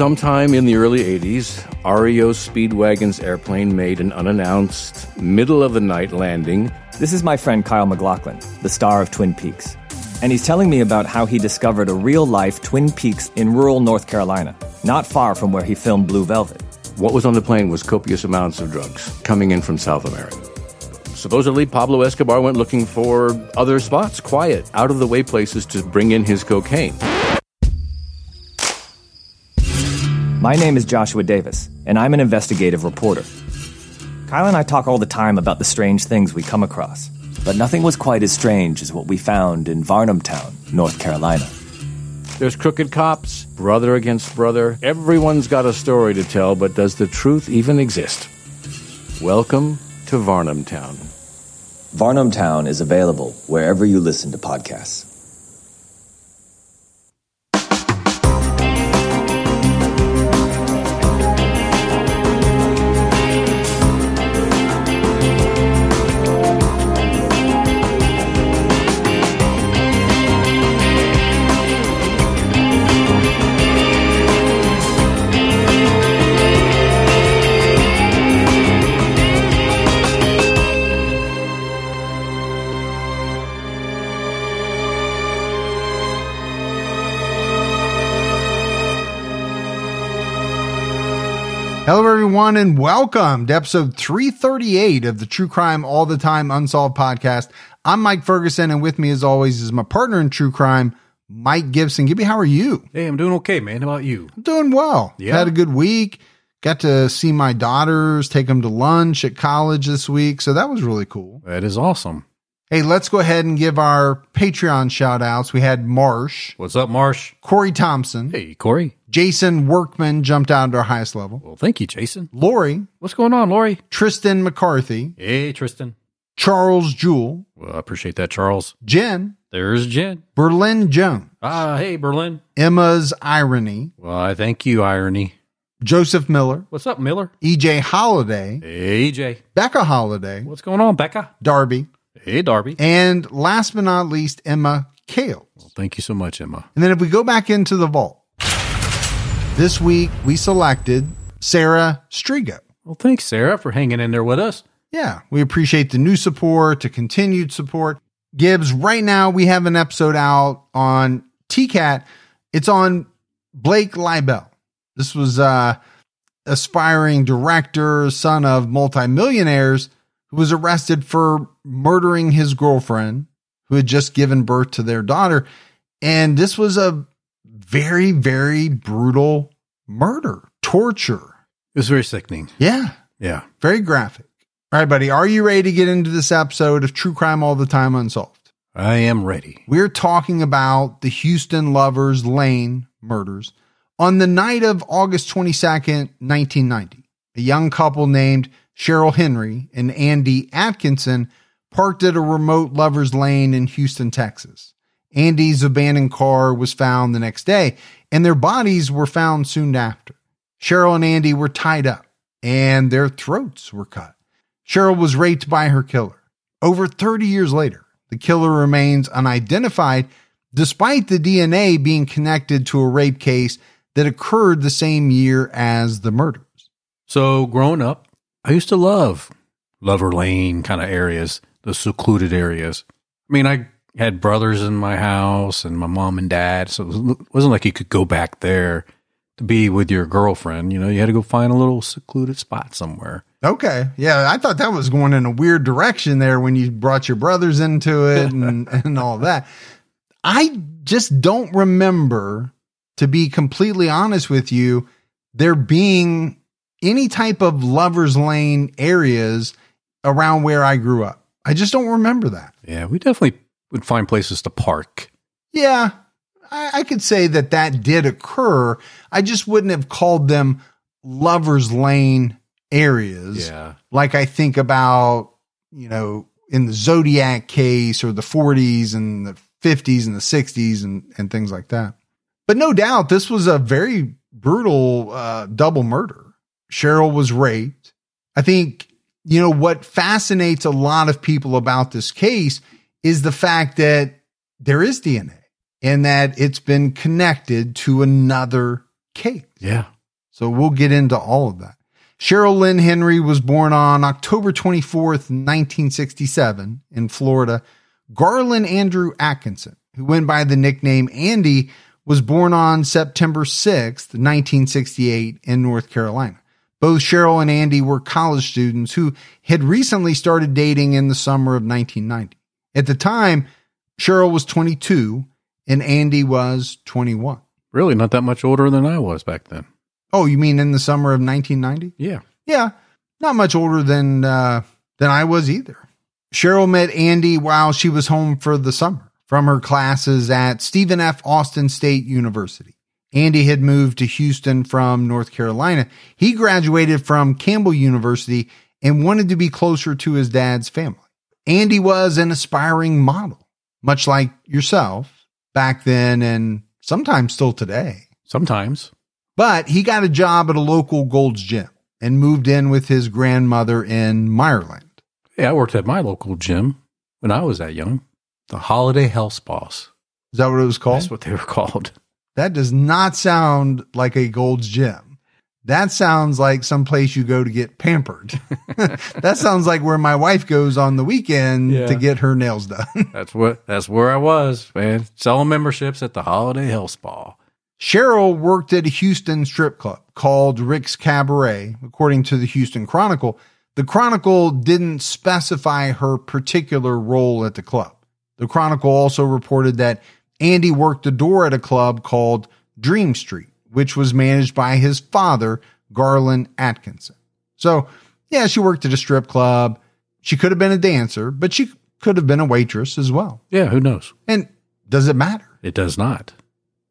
Sometime in the early 80s, REO Speedwagon's airplane made an unannounced, middle of the night landing. This is my friend Kyle MacLachlan, the star of Twin Peaks. And he's telling me about how he discovered a real life Twin Peaks in rural North Carolina, not far from where he filmed Blue Velvet. What was on the plane was copious amounts of drugs coming in from South America. Supposedly, Pablo Escobar went looking for other spots, quiet, out of the way places to bring in his cocaine. My name is Joshua Davis, and I'm an investigative reporter. Kyle and I talk all the time about the strange things we come across, but nothing was quite as strange as what we found in Varnamtown, North Carolina. There's crooked cops, brother against brother. Everyone's got a story to tell, but does the truth even exist? Welcome to Varnamtown. Varnamtown is available wherever you listen to podcasts. Everyone, and welcome to episode 338 of the True Crime All the Time Unsolved podcast. I'm Mike Ferguson, and with me, as always, is my partner in true crime, Mike Gibson. Gibby, how are you? Hey, I'm doing okay, man. How about you? I'm doing well. Yeah. Had a good week. Got to see my daughters, take them to lunch at college this week. So that was really cool. That is awesome. Hey, let's go ahead and give our Patreon shout outs. We had Marsh, What's up, Marsh? Corey Thompson, Hey, Corey. Jason Workman jumped out to our highest level, Well, thank you, Jason. Lori, What's going on, Lori? Tristan McCarthy, Hey, Tristan. Charles Jewell, Well, I appreciate that, Charles. Jen, There's Jen. Berlin Jones, Ah, hey, Berlin. Emma's Irony, Well, I thank you, Irony. Joseph Miller, What's up, Miller? EJ Holiday, Hey, Jay. Becca Holiday, What's going on, Becca? Darby, Hey, Darby. and last but not least, Emma Kale. Well, thank you so much, Emma. And then if we go back into the vault, this week we selected Sarah Strigo. Well, thanks, Sarah, for hanging in there with us. Yeah, we appreciate the new support, the continued support. Gibbs, right now we have an episode out on TCAT. It's on Blake Leibel. This was uh aspiring director, son of multimillionaires, who was arrested for murdering his girlfriend, who had just given birth to their daughter. And this was a very, very brutal murder, torture. It was very sickening. Yeah, Yeah. very graphic. All right, buddy, are you ready to get into this episode of True Crime All the Time Unsolved? I am ready. We're talking about the Houston Lovers Lane murders on the night of August 22nd, 1990. A young couple named Cheryl Henry and Andy Atkinson parked at a remote Lovers Lane in Houston, Texas. Andy's abandoned car was found the next day, and their bodies were found soon after. Cheryl and Andy were tied up, and their throats were cut. Cheryl was raped by her killer. Over 30 years later, the killer remains unidentified despite the DNA being connected to a rape case that occurred the same year as the murders. So, growing up, I used to love Lover Lane kind of areas, the secluded areas. I mean, I had brothers in my house and my mom and dad, so it wasn't like you could go back there to be with your girlfriend. You know, you had to go find a little secluded spot somewhere. Okay. Yeah, I thought that was going in a weird direction there when you brought your brothers into it and, and all that. I just don't remember, to be completely honest with you, there being any type of lover's lane areas around where I grew up. I just don't remember that. Yeah, we definitely would find places to park. Yeah, I, I could say that that did occur. I just wouldn't have called them lover's lane areas. Yeah. Like I think about, you know, in the Zodiac case or the 40s and the 50s and the 60s and, and things like that. But no doubt this was a very brutal uh, double murder. Cheryl was raped. I think, you know, what fascinates a lot of people about this case is the fact that there is DNA and that it's been connected to another case. Yeah. So we'll get into all of that. Cheryl Lynn Henry was born on October 24th, 1967 in Florida. Garland Andrew Atkinson, who went by the nickname Andy, was born on September 6th, 1968 in North Carolina. Both Cheryl and Andy were college students who had recently started dating in the summer of 1990. At the time, Cheryl was 22 and Andy was 21. Really not that much older than I was back then. Oh, you mean in the summer of 1990? Yeah. Yeah, not much older than uh, than I was either. Cheryl met Andy while she was home for the summer from her classes at Stephen F. Austin State University. Andy had moved to Houston from North Carolina. He graduated from Campbell University and wanted to be closer to his dad's family. Andy was an aspiring model, much like yourself back then and sometimes still today. Sometimes. But he got a job at a local Gold's Gym and moved in with his grandmother in Meyerland. Yeah, I worked at my local gym when I was that young. The Holiday Health Spas. Is that what it was called? That's what they were called. That does not sound like a Gold's Gym. That sounds like some place you go to get pampered. that sounds like where my wife goes on the weekend Yeah. to get her nails done. That's what that's where I was, man. Selling memberships at the Holiday Health Spa. Cheryl worked at a Houston strip club called Rick's Cabaret, according to the Houston Chronicle. The Chronicle didn't specify her particular role at the club. The Chronicle also reported that Andy worked the door at a club called Dream Street, which was managed by his father, Garland Atkinson. So, yeah, she worked at a strip club. She could have been a dancer, but she could have been a waitress as well. Yeah, who knows? And does it matter? It does not.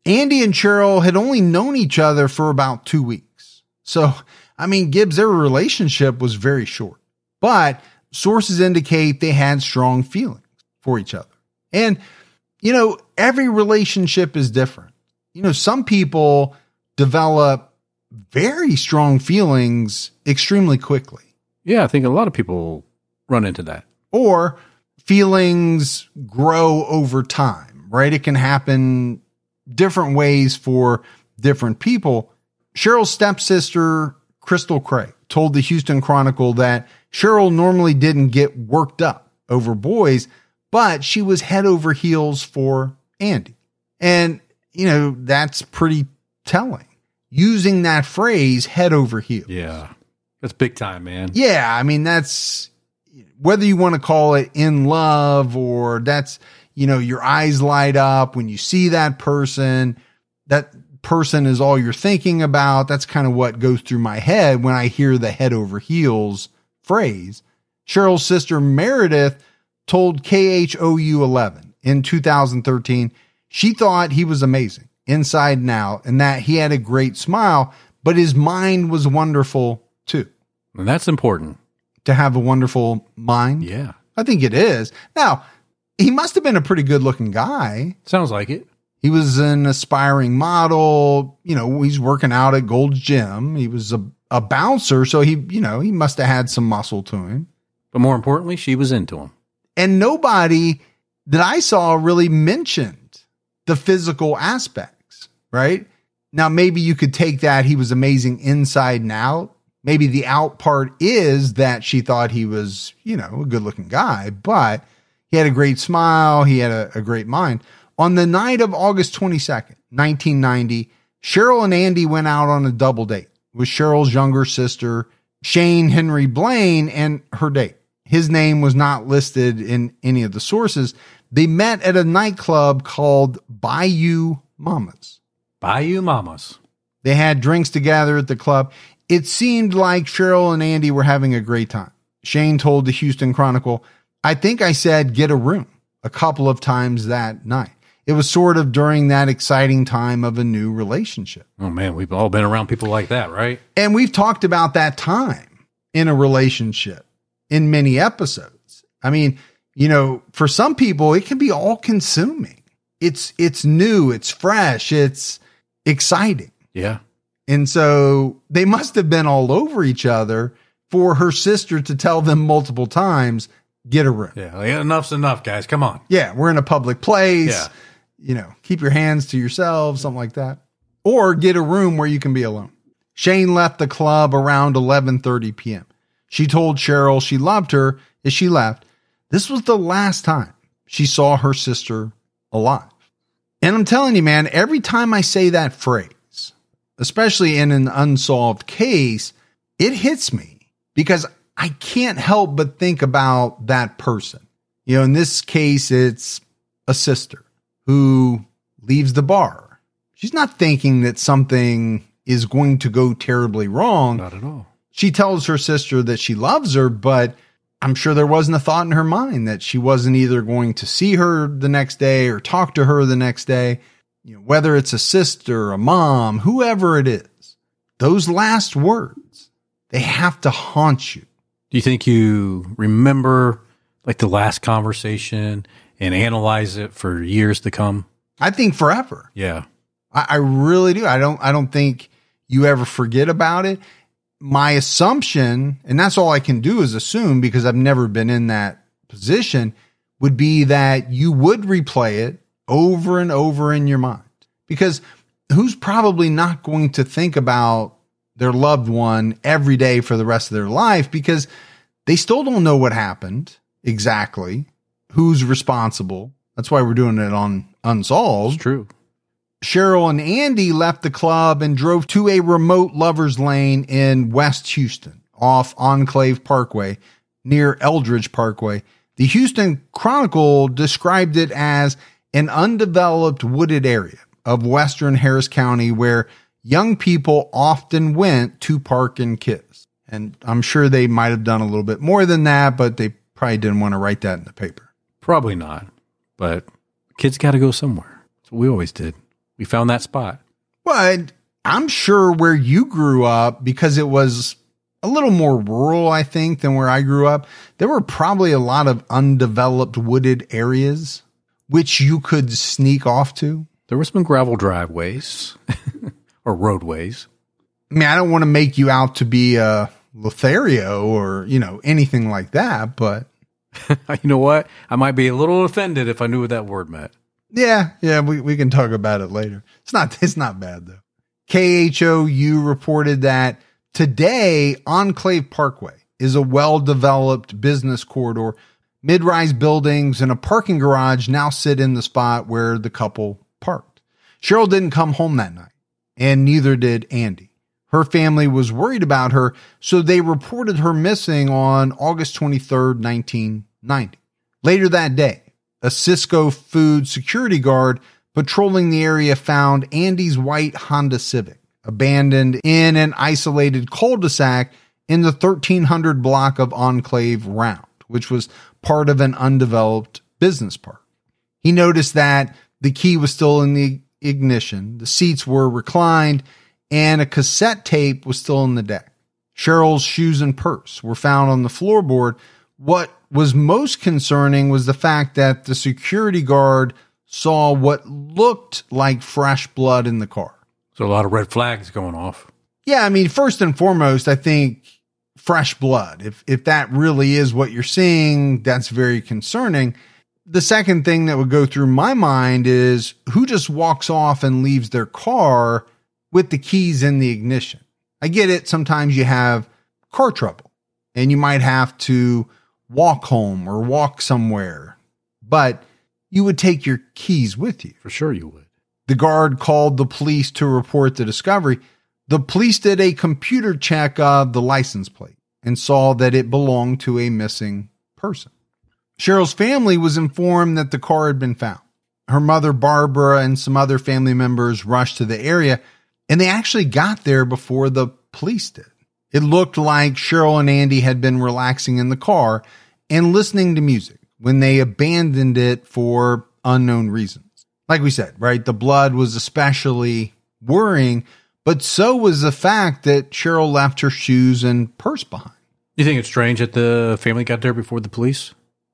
Andy and Cheryl had only known each other for about two weeks. So, I mean, Gibbs, their relationship was very short, but sources indicate they had strong feelings for each other. And, you know, every relationship is different. You know, some people develop very strong feelings extremely quickly, Yeah, I think a lot of people run into that. or feelings grow over time, right? It can happen different ways for different people. Cheryl's stepsister, Crystal Craig, told the Houston Chronicle that Cheryl normally didn't get worked up over boys, but she was head over heels for Andy. And, you know, that's pretty telling. Using that phrase, head over heels. Yeah. That's big time, man. Yeah, I mean that's whether you want to call it in love or that's you know your eyes light up when you see that person. That person is all you're thinking about. That's kind of what goes through my head when I hear the head over heels phrase. Cheryl's sister Meredith told KHOU 11 in 2013 she thought he was amazing inside and out and that he had a great smile, but his mind was wonderful too And that's important. to have a wonderful mind? Yeah. I think it is. Now, he must have been a pretty good looking guy. Sounds like it. He was an aspiring model. You know, he's working out at Gold's Gym. He was a, a bouncer. So he, you know, he must have had some muscle to him. But more importantly, she was into him. And nobody that I saw really mentioned the physical aspects, right? Now, maybe you could take that he was amazing inside and out. Maybe the out part is that she thought he was, you know, a good looking guy, but he had a great smile. He had a, a great mind. On the night of August 22nd, 1990, Cheryl and Andy went out on a double date with Cheryl's younger sister, Shane Henry Blaine, and her date. His name was not listed in any of the sources. They met at a nightclub called Bayou Mamas. Bayou Mamas. They had drinks together at the club. It seemed like Cheryl and Andy were having a great time. Shane told the Houston Chronicle, I think I said get a room a couple of times that night. It was sort of during that exciting time of a new relationship. Oh man, we've all been around people like that, right? And we've talked about that time in a relationship in many episodes. I mean, you know, for some people it can be all consuming. It's it's new, it's fresh, it's exciting. Yeah. And so they must have been all over each other for her sister to tell them multiple times, get a room. Yeah. Like, enough's enough, guys. Come on. Yeah, we're in a public place. Yeah. You know, keep your hands to yourselves, something like that. or get a room where you can be alone. Shane left the club around 11:30 p.m. She told Cheryl she loved her as she left. This was the last time she saw her sister alive. And I'm telling you, man, every time I say that phrase, especially in an unsolved case, it hits me because I can't help but think about that person. You know, in this case, it's a sister who leaves the bar. She's not thinking that something is going to go terribly wrong. Not at all. She tells her sister that she loves her, but I'm sure there wasn't a thought in her mind that she wasn't either going to see her the next day or talk to her the next day. You know, whether it's a sister, a mom, whoever it is, those last words, they have to haunt you. Do you think you remember like the last conversation and analyze it for years to come? I think forever. Yeah. I, I really do. I don't I don't think you ever forget about it. My assumption, and that's all I can do is assume because I've never been in that position, would be that you would replay it over and over in your mind. Because who's probably not going to think about their loved one every day for the rest of their life because they still don't know what happened exactly, who's responsible. That's why we're doing it on Unsolved. It's true. Cheryl and Andy left the club and drove to a remote lover's lane in West Houston off Enclave Parkway near Eldridge Parkway. The Houston Chronicle described it as an undeveloped wooded area of western Harris County where young people often went to park and kiss. And I'm sure they might have done a little bit more than that, but they probably didn't want to write that in the paper. Probably not. But kids got to go somewhere. That's what we always did. We found that spot. But I'm sure where you grew up, because it was a little more rural, I think, than where I grew up, there were probably a lot of undeveloped wooded areas which you could sneak off to. There were some gravel driveways or roadways. I mean, I don't want to make you out to be a Lothario or, you know, anything like that, but you know what? I might be a little offended if I knew what that word meant. Yeah, yeah, we, we can talk about it later. It's not it's not bad though. KHOU reported that today Enclave Parkway is a well-developed business corridor. Mid-rise buildings and a parking garage now sit in the spot where the couple parked. Cheryl didn't come home that night, and neither did Andy. Her family was worried about her, so they reported her missing on August 23rd, 1990. Later that day, a Sysco food security guard patrolling the area found Andy's white Honda Civic abandoned in an isolated cul-de-sac in the 1300 block of Enclave Round, which was part of an undeveloped business park. He noticed that the key was still in the ignition, the seats were reclined, and a cassette tape was still in the deck. Cheryl's shoes and purse were found on the floorboard. What was most concerning was the fact that the security guard saw what looked like fresh blood in the car. So a lot of red flags going off. Yeah, I mean, first and foremost, I think fresh blood. If if that really is what you're seeing, that's very concerning. The second thing that would go through my mind is who just walks off and leaves their car with the keys in the ignition. I get it. Sometimes you have car trouble and you might have to walk home or walk somewhere, but you would take your keys with you. For sure you would. The guard called the police to report the discovery. The police did a computer check of the license plate and saw that it belonged to a missing person. Cheryl's family was informed that the car had been found. Her mother, Barbara, and some other family members rushed to the area, and they actually got there before the police did. It looked like Cheryl and Andy had been relaxing in the car and listening to music when they abandoned it for unknown reasons. Like we said, right? The blood was especially worrying, but so was the fact that Cheryl left her shoes and purse behind. You think it's strange that the family got there before the police?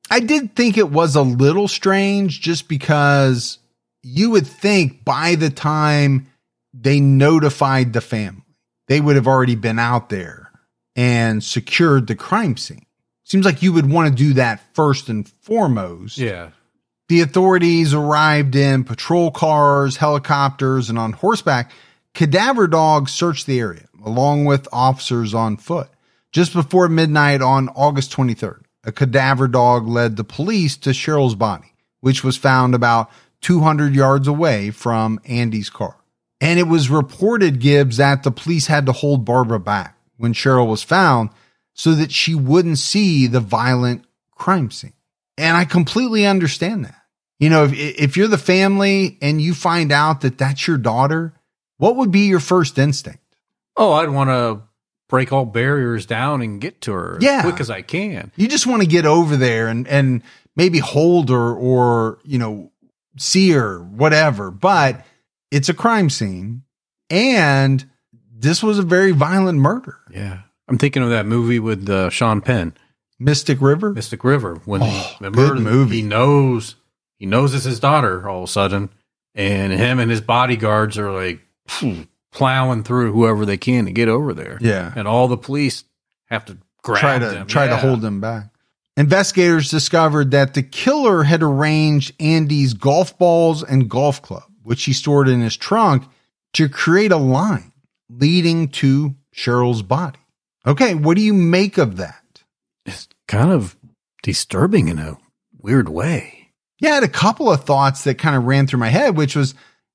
I did think it was a little strange just because you would think by the time they notified the family, they would have already been out there and secured the crime scene. Seems like you would want to do that first and foremost. Yeah. The authorities arrived in patrol cars, helicopters, and on horseback, cadaver dogs searched the area along with officers on foot. Just before midnight on August 23rd, a cadaver dog led the police to Cheryl's body, which was found about 200 yards away from Andy's car. And it was reported, Gibbs, that the police had to hold Barbara back when Cheryl was found so that she wouldn't see the violent crime scene. And I completely understand that. You know, if, if you're the family and you find out that that's your daughter, what would be your first instinct? Oh, I'd want to break all barriers down and get to her Yeah. as quick as I can. You just want to get over there and, and maybe hold her or, you know, see her, whatever. But it's a crime scene and this was a very violent murder. Yeah. I'm thinking of that movie with uh, Sean Penn, Mystic River. Mystic River. When Oh, remember good movie. he knows he knows it's his daughter all of a sudden, and him and his bodyguards are like plowing through whoever they can to get over there. Yeah. and all the police have to grab try to them. try to hold them back. Investigators discovered that the killer had arranged Andy's golf balls and golf club, which he stored in his trunk, to create a line leading to Cheryl's body. Okay, what do you make of that? It's kind of disturbing in a weird way. Yeah, I had a couple of thoughts that kind of ran through my head, which was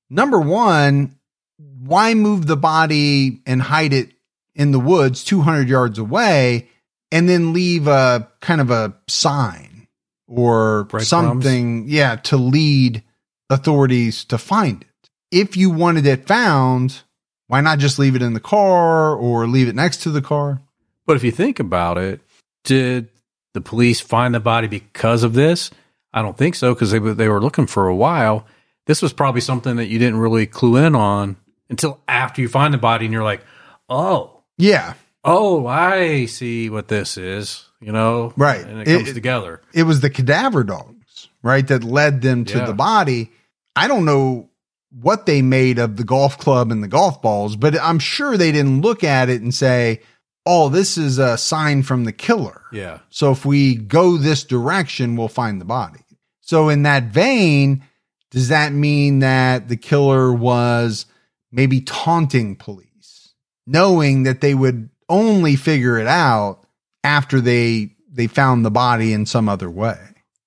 number one, why move the body and hide it in the woods 200 yards away and then leave a kind of a sign or Breadcrumbs? something, yeah, to lead authorities to find it? If you wanted it found, why not just leave it in the car or leave it next to the car? But if you think about it, did the police find the body because of this? I don't think so because they were- they were looking for a while. This was probably something that you didn't really clue in on until after you find the body, and you're like, "Oh, Yeah, oh, I see what this is." You know, Right. And it It- comes together. it was the cadaver dogs, right, that led them to Yeah. the body. I don't know what they made of the golf club and the golf balls, but I'm sure they didn't look at it and say, oh, this is a sign from the killer. Yeah, So if we go this direction, we'll find the body. So in that vein, does that mean that the killer was maybe taunting police, knowing that they would only figure it out after they they found the body in some other way?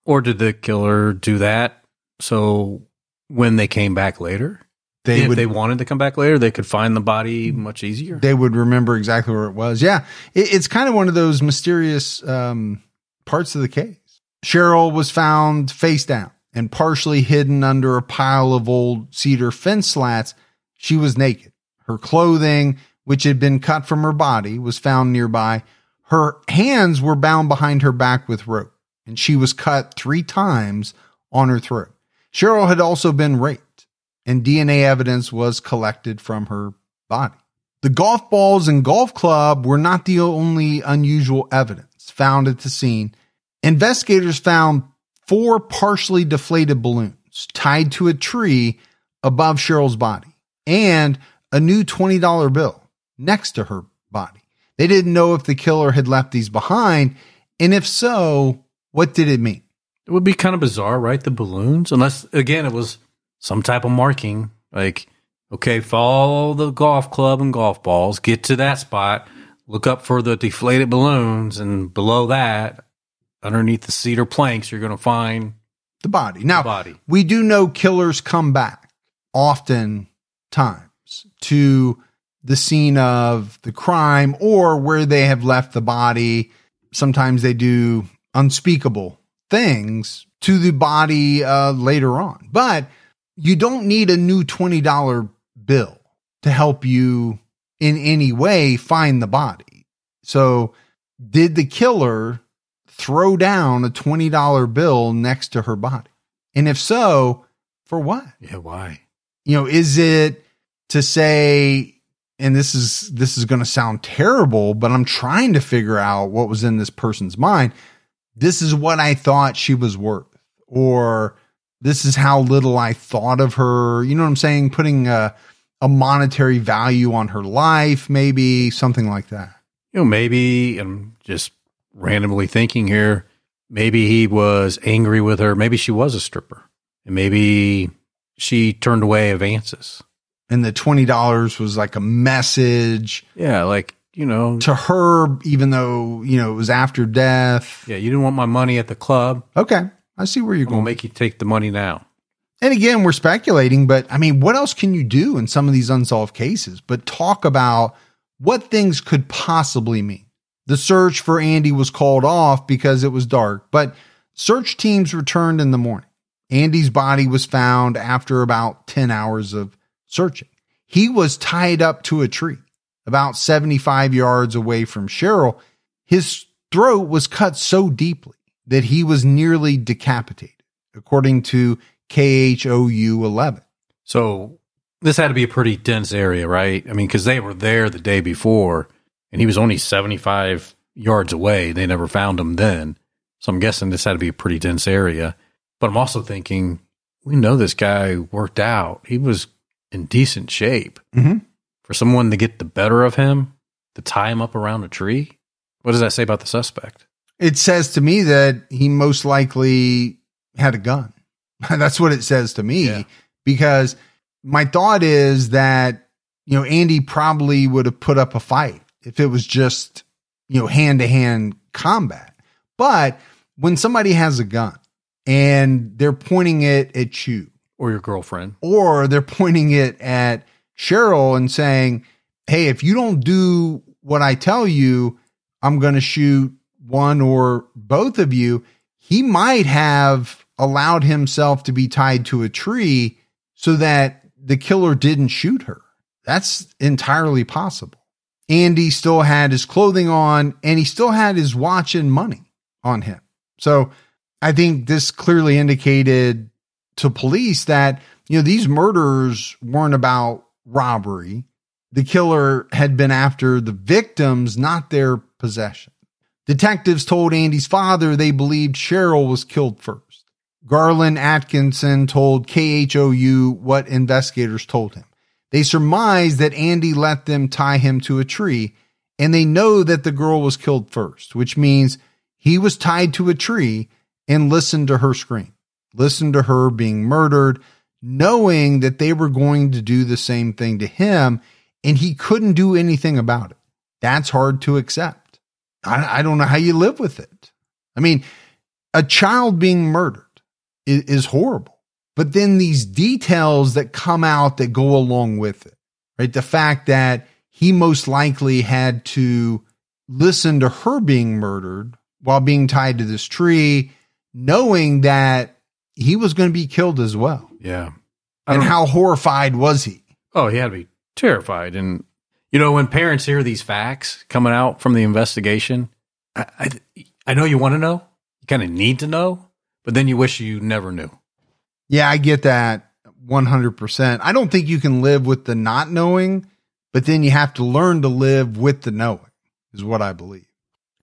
or did the killer do that so when they came back later, They if would they wanted to come back later, they could find the body much easier? they would remember exactly where it was. Yeah, it, it's kind of one of those mysterious um, parts of the case. Cheryl was found face down and partially hidden under a pile of old cedar fence slats. She was naked. Her clothing, which had been cut from her body, was found nearby. Her hands were bound behind her back with rope, and she was cut three times on her throat. Cheryl had also been raped, and DNA evidence was collected from her body. The golf balls and golf club were not the only unusual evidence found at the scene. Investigators found four partially deflated balloons tied to a tree above Cheryl's body and a new $20 bill next to her body. They didn't know if the killer had left these behind, and if so, what did it mean? It would be kind of bizarre, right? The balloons, unless again it was some type of marking, like okay, follow the golf club and golf balls, get to that spot, look up for the deflated balloons, and below that, underneath the cedar planks, you're going to find The body. Now, the body. we do know killers come back often times to the scene of the crime or where they have left the body. Sometimes they do unspeakable things to the body uh, later on. But you don't need a new $20 bill to help you in any way find the body. So, did the killer throw down a $20 bill next to her body? And if so, for what? Yeah, why? You know, is it to say, and this is this is going to sound terrible, but I'm trying to figure out what was in this person's mind. This is what I thought she was worth, or this is how little I thought of her. You know what I'm saying? Putting a, a monetary value on her life, maybe something like that. You know, maybe I'm just randomly thinking here. Maybe he was angry with her. Maybe she was a stripper, and maybe she turned away advances. and the $20 was like a message Yeah, like, you know, to her, even though, you know, it was after death. yeah, you didn't want my money at the club. Okay. I see where you're I'm going make you take the money now. And again, we're speculating, but I mean, what else can you do in some of these unsolved cases? But talk about what things could possibly mean. The search for Andy was called off because it was dark, but search teams returned in the morning. Andy's body was found after about 10 hours of searching. He was tied up to a tree about 75 yards away from Cheryl. His throat was cut so deeply that he was nearly decapitated, according to KHOU 11. So this had to be a pretty dense area, right? I mean, because they were there the day before and he was only 75 yards away. They never found him then. So I'm guessing this had to be a pretty dense area. But I'm also thinking, we know this guy worked out. He was in decent shape. Mhm. For someone to get the better of him, to tie him up around a tree, what does that say about the suspect? It says to me that he most likely had a gun. That's what it says to me Yeah. because my thought is that, you know, Andy probably would have put up a fight if it was just, you know, hand to hand combat. But when somebody has a gun and they're pointing it at you, Or your girlfriend? or they're pointing it at Cheryl and saying, Hey, if you don't do what I tell you, I'm going to shoot one or both of you. He might have allowed himself to be tied to a tree so that the killer didn't shoot her. That's entirely possible. Andy still had his clothing on and he still had his watch and money on him. So I think this clearly indicated to police that you know these murders weren't about robbery the killer had been after the victims not their possession. Detectives told andy's father they believed cheryl was killed first. Garland atkinson told khou what investigators told him. They surmised that andy let them tie him to a tree and they know that the girl was killed first which means he was tied to a tree and listened to her scream listened to her being murdered, knowing that they were going to do the same thing to him, and he couldn't do anything about it. That's hard to accept. I, I don't know how you live with it. I mean, a child being murdered is, is horrible, but then these details that come out that go along with it, right? The fact that he most likely had to listen to her being murdered while being tied to this tree, knowing that he was going to be killed as well. Yeah. And don't- how horrified was he? Oh, he had to be terrified. And, you know, when parents hear these facts coming out from the investigation, I, I, I know you want to know, you kind of need to know, but then you wish you never knew. Yeah, I get that 100%. I don't think you can live with the not knowing, but then you have to learn to live with the knowing, is what I believe.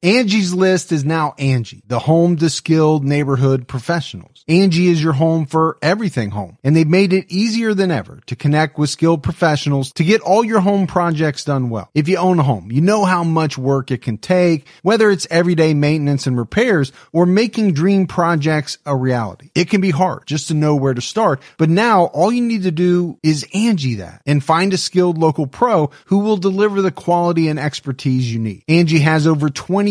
Angie's List is now Angi, the home to skilled neighborhood professionals. Angi is your home for everything home, and they've made it easier than ever to connect with skilled professionals to get all your home projects done well. If you own a home, you know how much work it can take, whether it's everyday maintenance and repairs or making dream projects a reality. It can be hard just to know where to start, but now all you need to do is Angi that and find a skilled local pro who will deliver the quality and expertise you need. Angi has over 20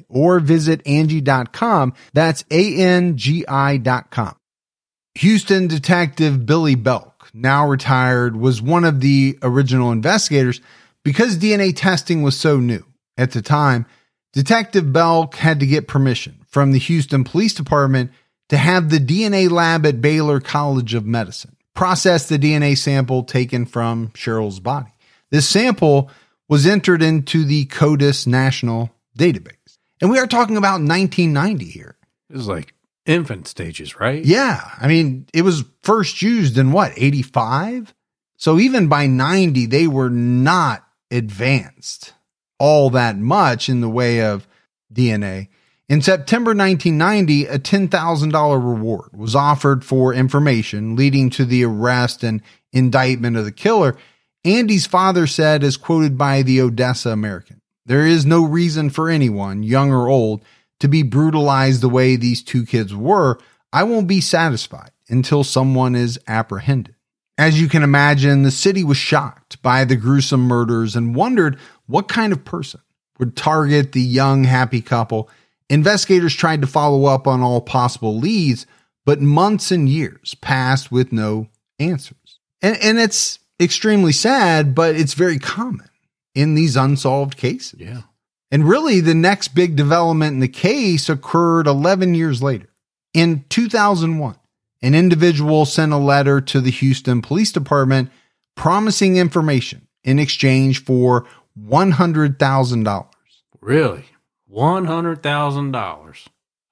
or visit Angi.com. That's A-N-G-I dot com. Houston detective Billy Belk, now retired, was one of the original investigators because DNA testing was so new at the time. Detective Belk had to get permission from the Houston Police Department to have the DNA lab at Baylor College of Medicine process the DNA sample taken from Cheryl's body. This sample was entered into the CODIS National Database. And we are talking about 1990 here. This is like infant stages, right? Yeah. I mean, it was first used in what, 85? So even by 90, they were not advanced all that much in the way of DNA. In September 1990, a $10,000 reward was offered for information leading to the arrest and indictment of the killer. Andy's father said, as quoted by the Odessa American, there is no reason for anyone, young or old, to be brutalized the way these two kids were. I won't be satisfied until someone is apprehended. As you can imagine, the city was shocked by the gruesome murders and wondered what kind of person would target the young, happy couple. Investigators tried to follow up on all possible leads, but months and years passed with no answers. And, and it's extremely sad, but it's very common in these unsolved cases. Yeah. And really, the next big development in the case occurred 11 years later. In 2001, an individual sent a letter to the Houston Police Department promising information in exchange for $100,000. Really? $100,000.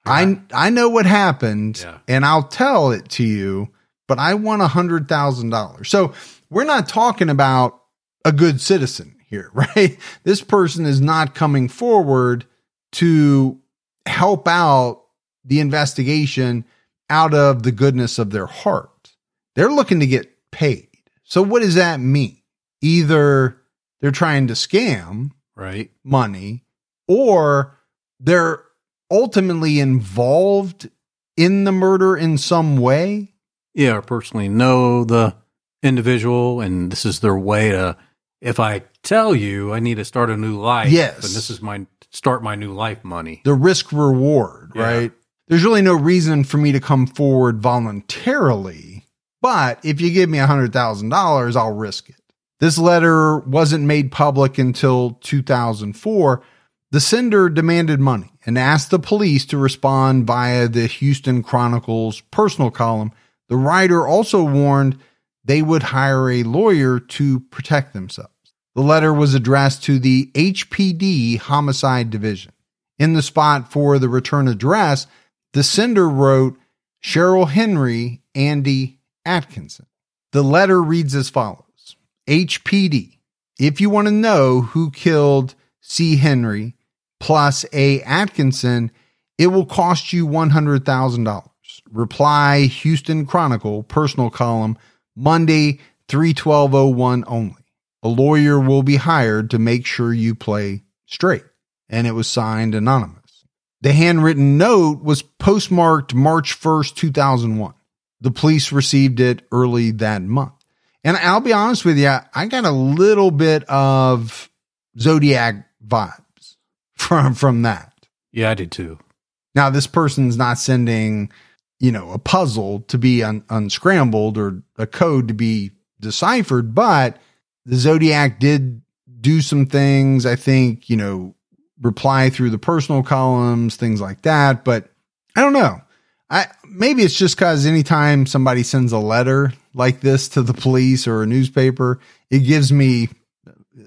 I I know what happened Yeah. and I'll tell it to you, but I want $100,000. So, we're not talking about a good citizen here, right? This person is not coming forward to help out the investigation out of the goodness of their heart. They're looking to get paid. So what does that mean? Either they're trying to scam Right. money or they're ultimately involved in the murder in some way. Yeah, or personally know the individual, and this is their way to. If I tell you I need to start a new life, Yes. and this is my start my new life money. The risk reward, Yeah. right? There's really no reason for me to come forward voluntarily, but if you give me a $100,000, I'll risk it. This letter wasn't made public until 2004. The sender demanded money and asked the police to respond via the Houston Chronicle's personal column. The writer also warned they would hire a lawyer to protect themselves. The letter was addressed to the HPD Homicide Division. In the spot for the return address, the sender wrote Cheryl Henry, Andy Atkinson. The letter reads as follows HPD, if you want to know who killed C. Henry plus A. Atkinson, it will cost you $100,000. Reply Houston Chronicle, personal column, Monday, 31201 only. A lawyer will be hired to make sure you play straight. And it was signed anonymous. The handwritten note was postmarked March 1st, 2001. The police received it early that month. And I'll be honest with you, I got a little bit of Zodiac vibes from, from that. Yeah, I did too. Now, this person's not sending, you know, a puzzle to be un- unscrambled or a code to be deciphered, but the Zodiac did do some things. I think, you know, reply through the personal columns, things like that. But I don't know. I maybe it's just because anytime somebody sends a letter like this to the police or a newspaper, it gives me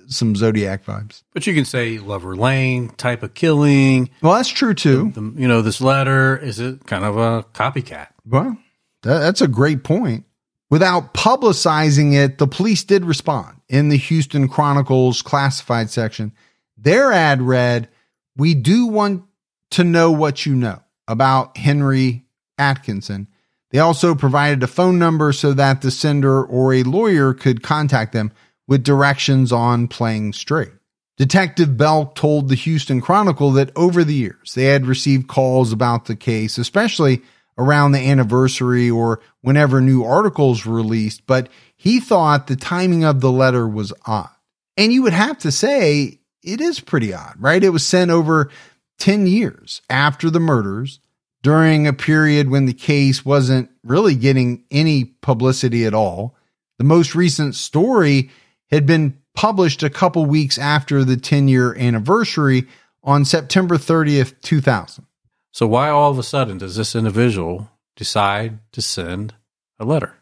some Zodiac vibes. But you can say Lover Lane type of killing. Well, that's true too. The, you know, this letter is it kind of a copycat? Well, that, that's a great point. Without publicizing it, the police did respond in the Houston Chronicle's classified section. Their ad read, We do want to know what you know about Henry Atkinson. They also provided a phone number so that the sender or a lawyer could contact them with directions on playing straight. Detective Belk told the Houston Chronicle that over the years they had received calls about the case, especially around the anniversary or whenever new articles were released, but he thought the timing of the letter was odd. And you would have to say it is pretty odd, right? It was sent over 10 years after the murders during a period when the case wasn't really getting any publicity at all. The most recent story had been published a couple weeks after the 10 year anniversary on September 30th, 2000. So why all of a sudden does this individual decide to send a letter?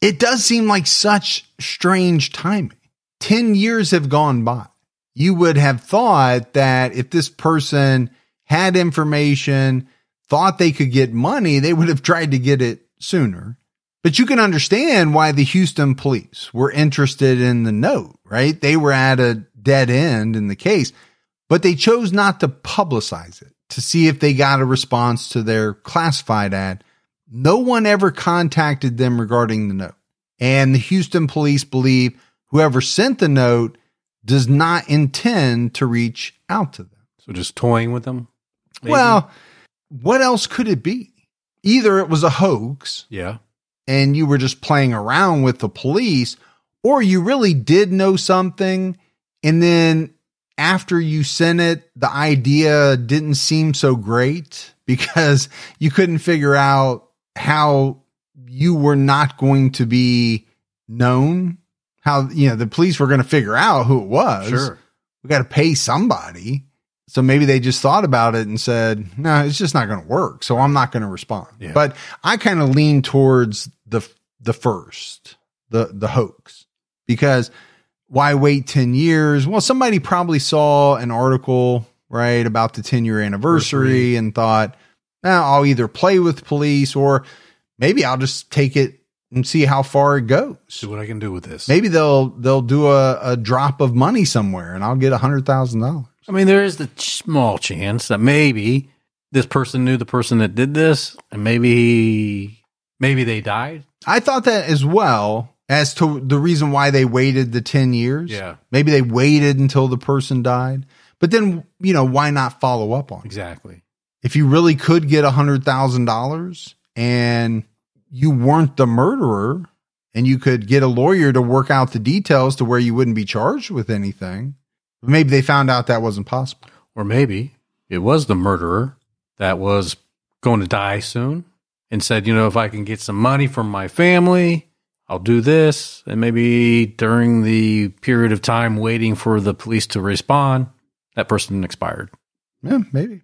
It does seem like such strange timing. 10 years have gone by. You would have thought that if this person had information, thought they could get money, they would have tried to get it sooner. But you can understand why the Houston police were interested in the note, right? They were at a dead end in the case, but they chose not to publicize it to see if they got a response to their classified ad. No one ever contacted them regarding the note. And the Houston police believe whoever sent the note does not intend to reach out to them. So just toying with them? maybe? Well, what else could it be? Either it was a hoax yeah. And you were just playing around with the police, or you really did know something. And then after you sent it, the idea didn't seem so great because you couldn't figure out how you were not going to be known. How, you know, the police were going to figure out who it was. Sure. We got to pay somebody. So maybe they just thought about it and said, no, it's just not going to work. So I'm not going to respond. Yeah. But I kind of lean towards the, the first, the, the hoax because why wait 10 years? Well, somebody probably saw an article, right, about the 10 year anniversary and thought, eh, I'll either play with police or maybe I'll just take it and see how far it goes. See what I can do with this. Maybe they'll they'll do a, a drop of money somewhere and I'll get a hundred thousand dollars. I mean, there is the small chance that maybe this person knew the person that did this, and maybe maybe they died. I thought that as well as to the reason why they waited the 10 years. Yeah. Maybe they waited until the person died. But then, you know, why not follow up on it? Exactly. If you really could get a hundred thousand dollars and you weren't the murderer and you could get a lawyer to work out the details to where you wouldn't be charged with anything, maybe they found out that wasn't possible. Or maybe it was the murderer that was going to die soon and said, you know, if I can get some money from my family, I'll do this. And maybe during the period of time waiting for the police to respond, that person expired. Yeah, maybe.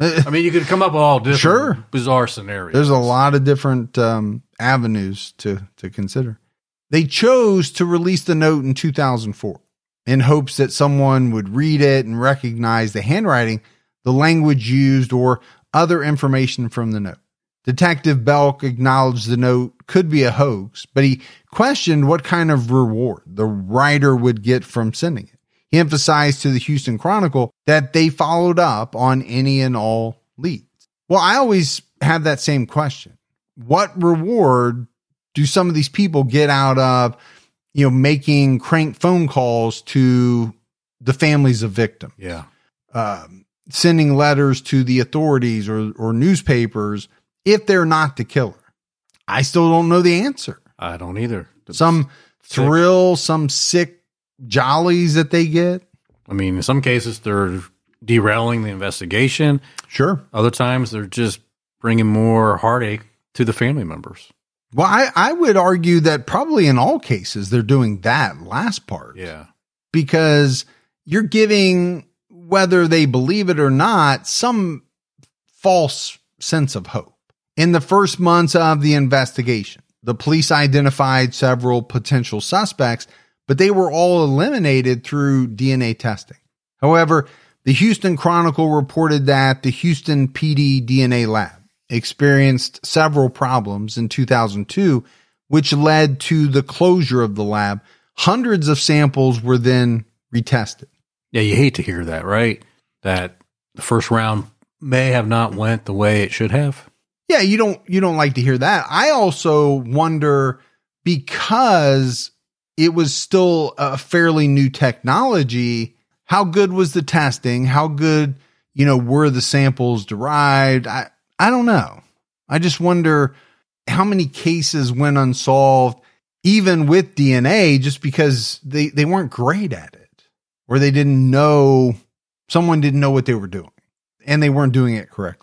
I mean, you could come up with all different Sure. bizarre scenarios. There's a lot of different um, avenues to to consider. They chose to release the note in 2004 in hopes that someone would read it and recognize the handwriting, the language used, or other information from the note. Detective Belk acknowledged the note could be a hoax, but he questioned what kind of reward the writer would get from sending it. He emphasized to the Houston Chronicle that they followed up on any and all leads. Well, I always have that same question. What reward do some of these people get out of, you know, making crank phone calls to the families of victims? yeah. um, sending letters to the authorities or, or newspapers if they're not the killer? I still don't know the answer. I don't either. Some thrill, some sick jollies that they get. I mean, in some cases, they're derailing the investigation. Sure. Other times, they're just bringing more heartache to the family members. Well, I, I would argue that probably in all cases they're doing that last part. Yeah. because you're giving, whether they believe it or not, some false sense of hope. In the first months of the investigation, the police identified several potential suspects, but they were all eliminated through DNA testing. However, the Houston Chronicle reported that the Houston PD DNA lab experienced several problems in 2002, which led to the closure of the lab. Hundreds of samples were then retested. Yeah, you hate to hear that, right? That the first round may have not went the way it should have. Yeah, you don't you don't like to hear that. I also wonder because it was still a fairly new technology, how good was the testing? How good, you know, were the samples derived? I I don't know. I just wonder how many cases went unsolved even with DNA just because they they weren't great at it or they didn't know someone didn't know what they were doing and they weren't doing it correctly.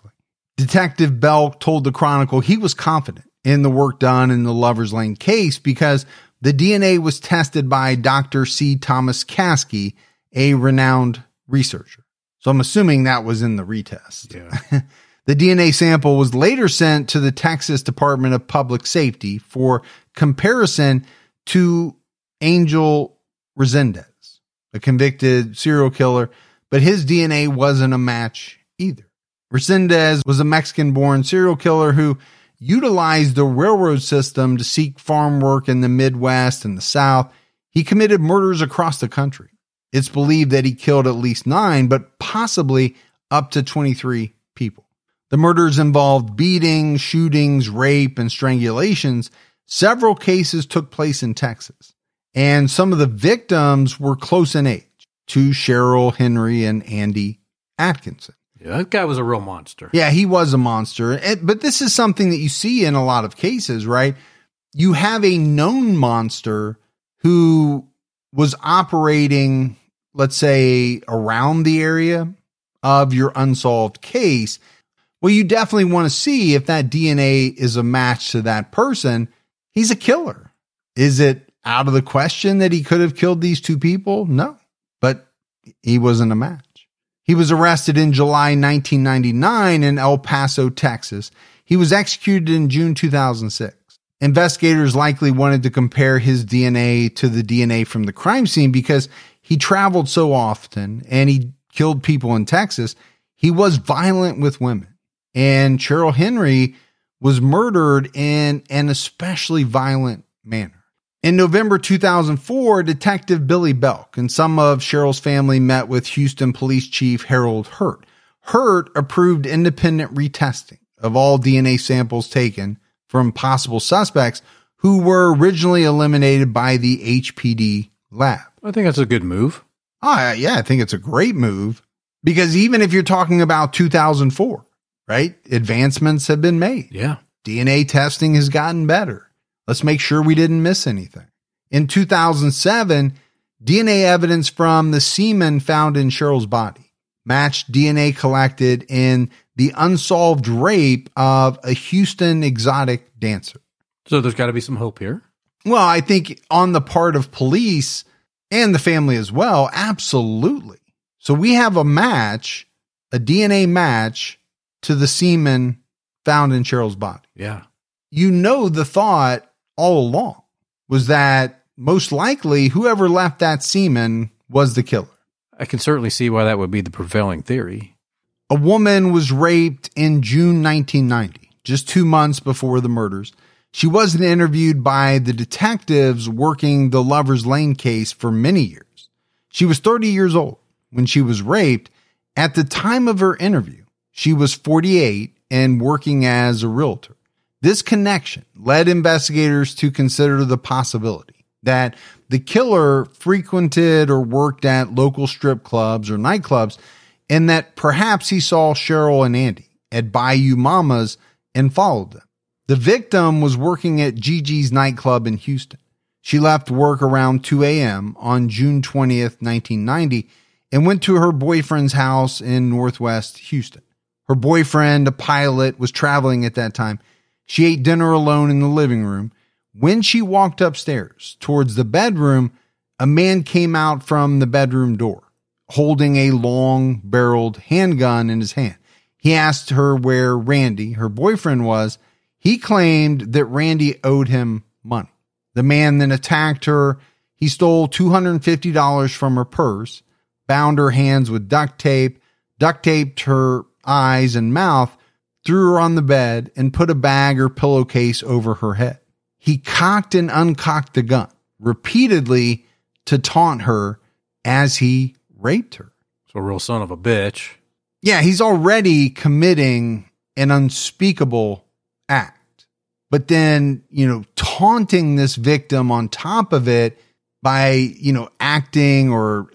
Detective Belk told the Chronicle he was confident in the work done in the Lover's Lane case because the DNA was tested by Dr. C. Thomas Caskey, a renowned researcher. So I'm assuming that was in the retest. Yeah. The DNA sample was later sent to the Texas Department of Public Safety for comparison to Angel Resendiz, a convicted serial killer, but his DNA wasn't a match either. Resendiz was a Mexican born serial killer who utilized the railroad system to seek farm work in the Midwest and the South. He committed murders across the country. It's believed that he killed at least nine, but possibly up to 23 people. The murders involved beatings, shootings, rape, and strangulations. Several cases took place in Texas, and some of the victims were close in age to Cheryl Henry and Andy Atkinson. Yeah, that guy was a real monster. Yeah, he was a monster. But this is something that you see in a lot of cases, right? You have a known monster who was operating, let's say, around the area of your unsolved case. Well, you definitely want to see if that DNA is a match to that person. He's a killer. Is it out of the question that he could have killed these two people? No, but he wasn't a match. He was arrested in July 1999 in El Paso, Texas. He was executed in June 2006. Investigators likely wanted to compare his DNA to the DNA from the crime scene because he traveled so often and he killed people in Texas. He was violent with women. And Cheryl Henry was murdered in an especially violent manner. In November 2004, Detective Billy Belk and some of Cheryl's family met with Houston Police Chief Harold Hurt. Hurt approved independent retesting of all DNA samples taken from possible suspects who were originally eliminated by the HPD lab. I think that's a good move. Oh, yeah, I think it's a great move because even if you're talking about 2004, right? Advancements have been made. Yeah. DNA testing has gotten better. Let's make sure we didn't miss anything. In 2007, DNA evidence from the semen found in Cheryl's body matched DNA collected in the unsolved rape of a Houston exotic dancer. So there's got to be some hope here. Well, I think on the part of police and the family as well, absolutely. So we have a match, a DNA match to the semen found in Cheryl's body. Yeah. You know the thought all along was that most likely whoever left that semen was the killer. I can certainly see why that would be the prevailing theory. A woman was raped in June 1990, just two months before the murders. She wasn't interviewed by the detectives working the Lover's Lane case for many years. She was 30 years old when she was raped. At the time of her interview, she was 48 and working as a realtor. This connection led investigators to consider the possibility that the killer frequented or worked at local strip clubs or nightclubs, and that perhaps he saw Cheryl and Andy at Bayou Mama's and followed them. The victim was working at Gigi's nightclub in Houston. She left work around 2 a.m. on June 20th, 1990, and went to her boyfriend's house in Northwest Houston. Her boyfriend, a pilot, was traveling at that time she ate dinner alone in the living room. When she walked upstairs towards the bedroom, a man came out from the bedroom door holding a long barreled handgun in his hand. He asked her where Randy, her boyfriend, was. He claimed that Randy owed him money. The man then attacked her. He stole $250 from her purse, bound her hands with duct tape, duct taped her eyes and mouth, threw her on the bed, and put a bag or pillowcase over her head. He cocked and uncocked the gun repeatedly to taunt her as he raped her. So, a real son of a bitch. Yeah, he's already committing an unspeakable act. But then, you know, taunting this victim on top of it by, you know, acting or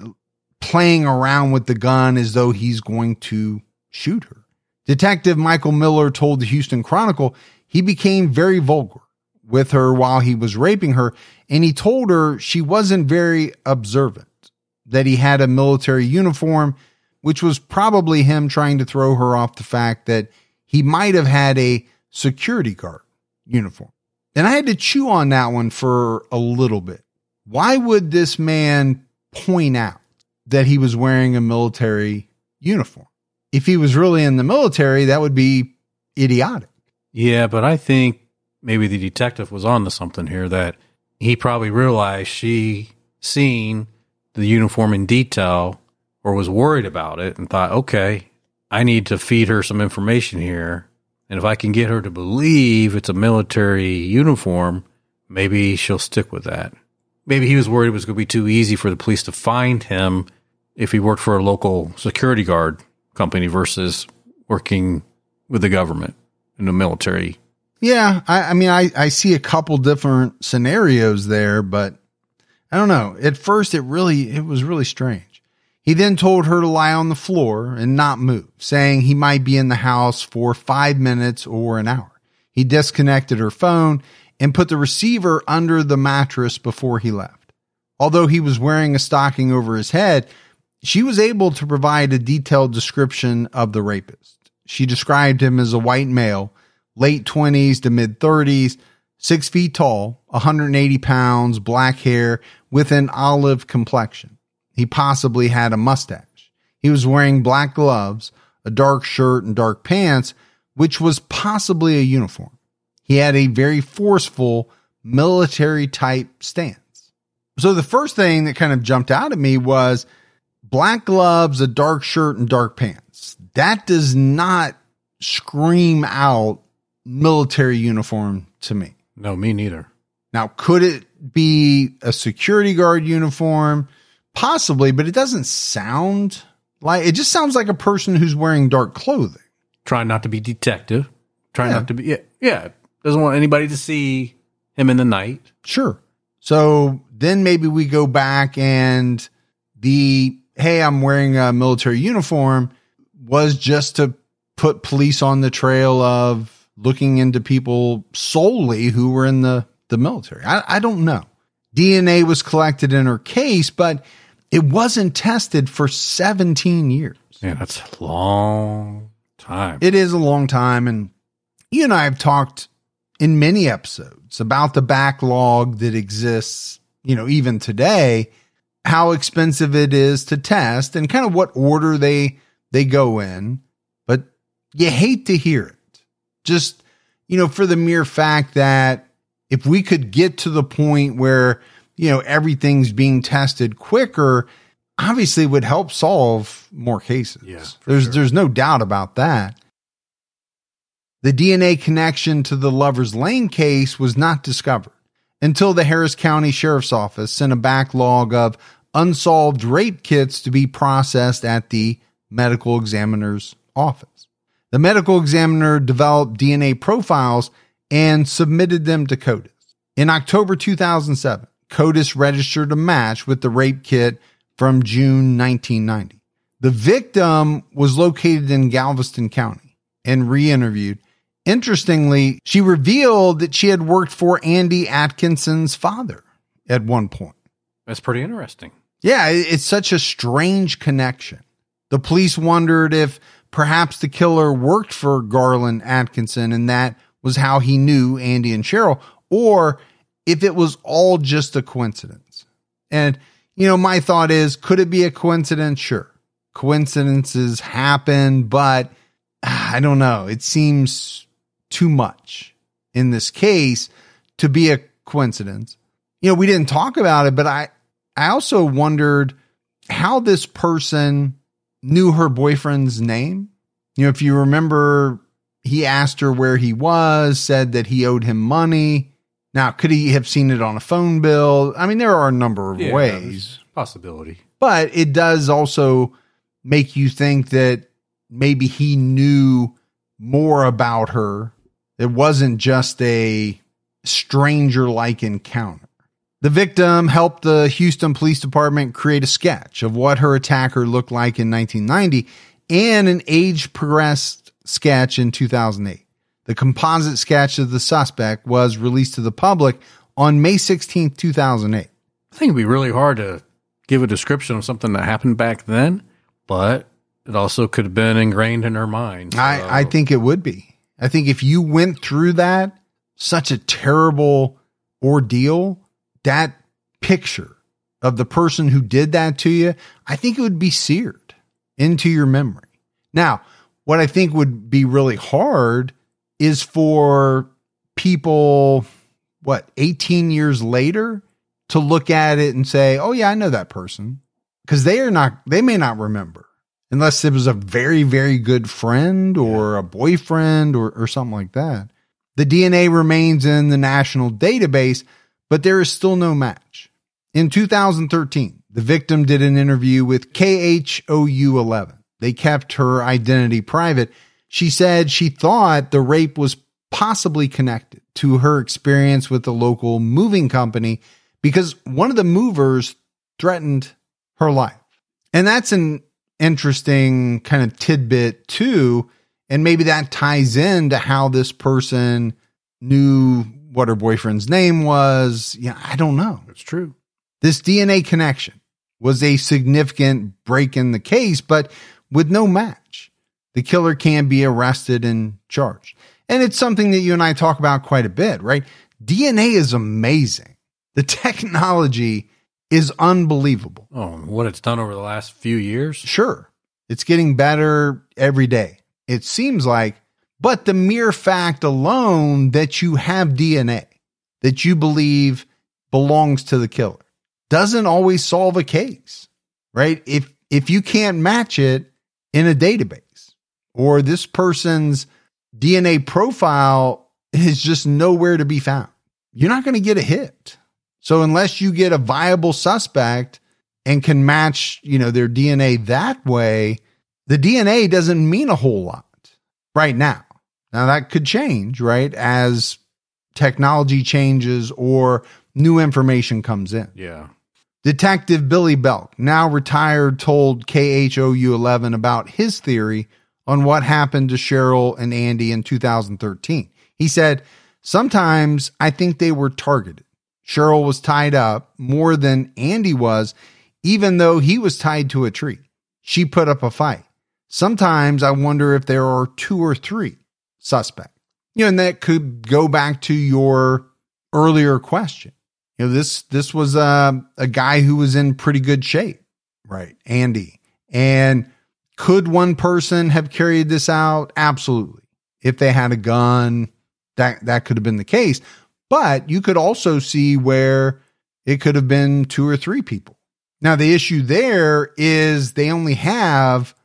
playing around with the gun as though he's going to shoot her. Detective Michael Miller told the Houston Chronicle he became very vulgar with her while he was raping her, and he told her she wasn't very observant, that he had a military uniform, which was probably him trying to throw her off the fact that he might have had a security guard uniform. And I had to chew on that one for a little bit. Why would this man point out that he was wearing a military uniform? If he was really in the military, that would be idiotic. Yeah, but I think maybe the detective was on to something here that he probably realized she seen the uniform in detail or was worried about it and thought, okay, I need to feed her some information here And if I can get her to believe it's a military uniform, maybe she'll stick with that. Maybe he was worried it was going to be too easy for the police to find him if he worked for a local security guard company versus working with the government in the military. Yeah, I, I mean, I, I see a couple different scenarios there, but I don't know. At first, it really it was really strange. He then told her to lie on the floor and not move, saying he might be in the house for five minutes or an hour. He disconnected her phone and put the receiver under the mattress before he left. Although he was wearing a stocking over his head, she was able to provide a detailed description of the rapist. She described him as a white male, late 20s to mid 30s, six feet tall, 180 pounds, black hair, with an olive complexion. He possibly had a mustache. He was wearing black gloves, a dark shirt, and dark pants, which was possibly a uniform. He had a very forceful military type stance. So the first thing that kind of jumped out at me was black gloves, a dark shirt, and dark pants. That does not scream out military uniform to me. No, me neither. Now, could it be a security guard uniform? Possibly, but it doesn't sound like it just sounds like a person who's wearing dark clothing. Trying not to be detective. Trying Yeah. not to be, yeah, yeah. Doesn't want anybody to see him in the night. Sure. So then maybe we go back and the, hey, I'm wearing a military uniform was just to put police on the trail of looking into people solely who were in the, the military. I, I don't know. DNA was collected in her case, but it wasn't tested for 17 years. Yeah, that's a long time. It is a long time. And you and I have talked in many episodes about the backlog that exists, you know, even today, how expensive it is to test and kind of what order they, they go in. But you hate to hear it. Just, you know, for the mere fact that if we could get to the point where, you know, everything's being tested quicker, obviously would help solve more cases. Yeah, there's sure. there's no doubt about that. The DNA connection to the Lover's Lane case was not discovered until the Harris County Sheriff's Office sent a backlog of unsolved rape kits to be processed at the medical examiner's office. The medical examiner developed DNA profiles and submitted them to CODIS. In October 2007, CODIS registered a match with the rape kit from June 1990. The victim was located in Galveston County and re interviewed. Interestingly, she revealed that she had worked for Andy Atkinson's father at one point. That's pretty interesting. Yeah, it's such a strange connection. The police wondered if perhaps the killer worked for Garland Atkinson and that was how he knew Andy and Cheryl, or if it was all just a coincidence. And, you know, my thought is could it be a coincidence? Sure. Coincidences happen, but ah, I don't know. It seems too much in this case to be a coincidence. You know, we didn't talk about it, but I, I also wondered how this person knew her boyfriend's name. You know, if you remember, he asked her where he was, said that he owed him money. Now, could he have seen it on a phone bill? I mean, there are a number of Yeah, ways, Possibility. but it does also make you think that maybe he knew more about her. It wasn't just a stranger like encounter. The victim helped the Houston Police Department create a sketch of what her attacker looked like in 1990 and an age progressed sketch in 2008. The composite sketch of the suspect was released to the public on May 16, 2008. I think it'd be really hard to give a description of something that happened back then, but it also could have been ingrained in her mind. So- I, I think it would be. I think if you went through that, such a terrible ordeal, that picture of the person who did that to you, I think it would be seared into your memory. Now, what I think would be really hard is for people, what, 18 years later to look at it and say, oh, yeah, I know that person. Because they are not, they may not remember unless it was a very, very good friend or a boyfriend or, or something like that. The DNA remains in the national database, but there is still no match. In 2013, the victim did an interview with KHOU 11. They kept her identity private. She said she thought the rape was possibly connected to her experience with the local moving company because one of the movers threatened her life. And that's an interesting kind of tidbit too. And maybe that ties into how this person knew what her boyfriend's name was. Yeah, I don't know. It's true. This DNA connection was a significant break in the case, but with no match. The killer can be arrested and charged. And it's something that you and I talk about quite a bit, right? DNA is amazing. The technology is unbelievable. Oh, what it's done over the last few years? Sure, it's getting better every day. It seems like, but the mere fact alone that you have DNA that you believe belongs to the killer doesn't always solve a case, right? If if you can't match it in a database or this person's DNA profile is just nowhere to be found, you're not going to get a hit. So unless you get a viable suspect and can match, you know, their DNA that way, the DNA doesn't mean a whole lot right now. Now that could change, right? As technology changes or new information comes in. Yeah. Detective Billy Belk, now retired, told KHOU 11 about his theory on what happened to Cheryl and Andy in 2013. He said, Sometimes I think they were targeted. Cheryl was tied up more than Andy was, even though he was tied to a tree. She put up a fight. Sometimes I wonder if there are two or three suspects. You know, and that could go back to your earlier question. You know, this this was a, a guy who was in pretty good shape, right? Andy. And could one person have carried this out? Absolutely. If they had a gun, that that could have been the case. But you could also see where it could have been two or three people. Now the issue there is they only have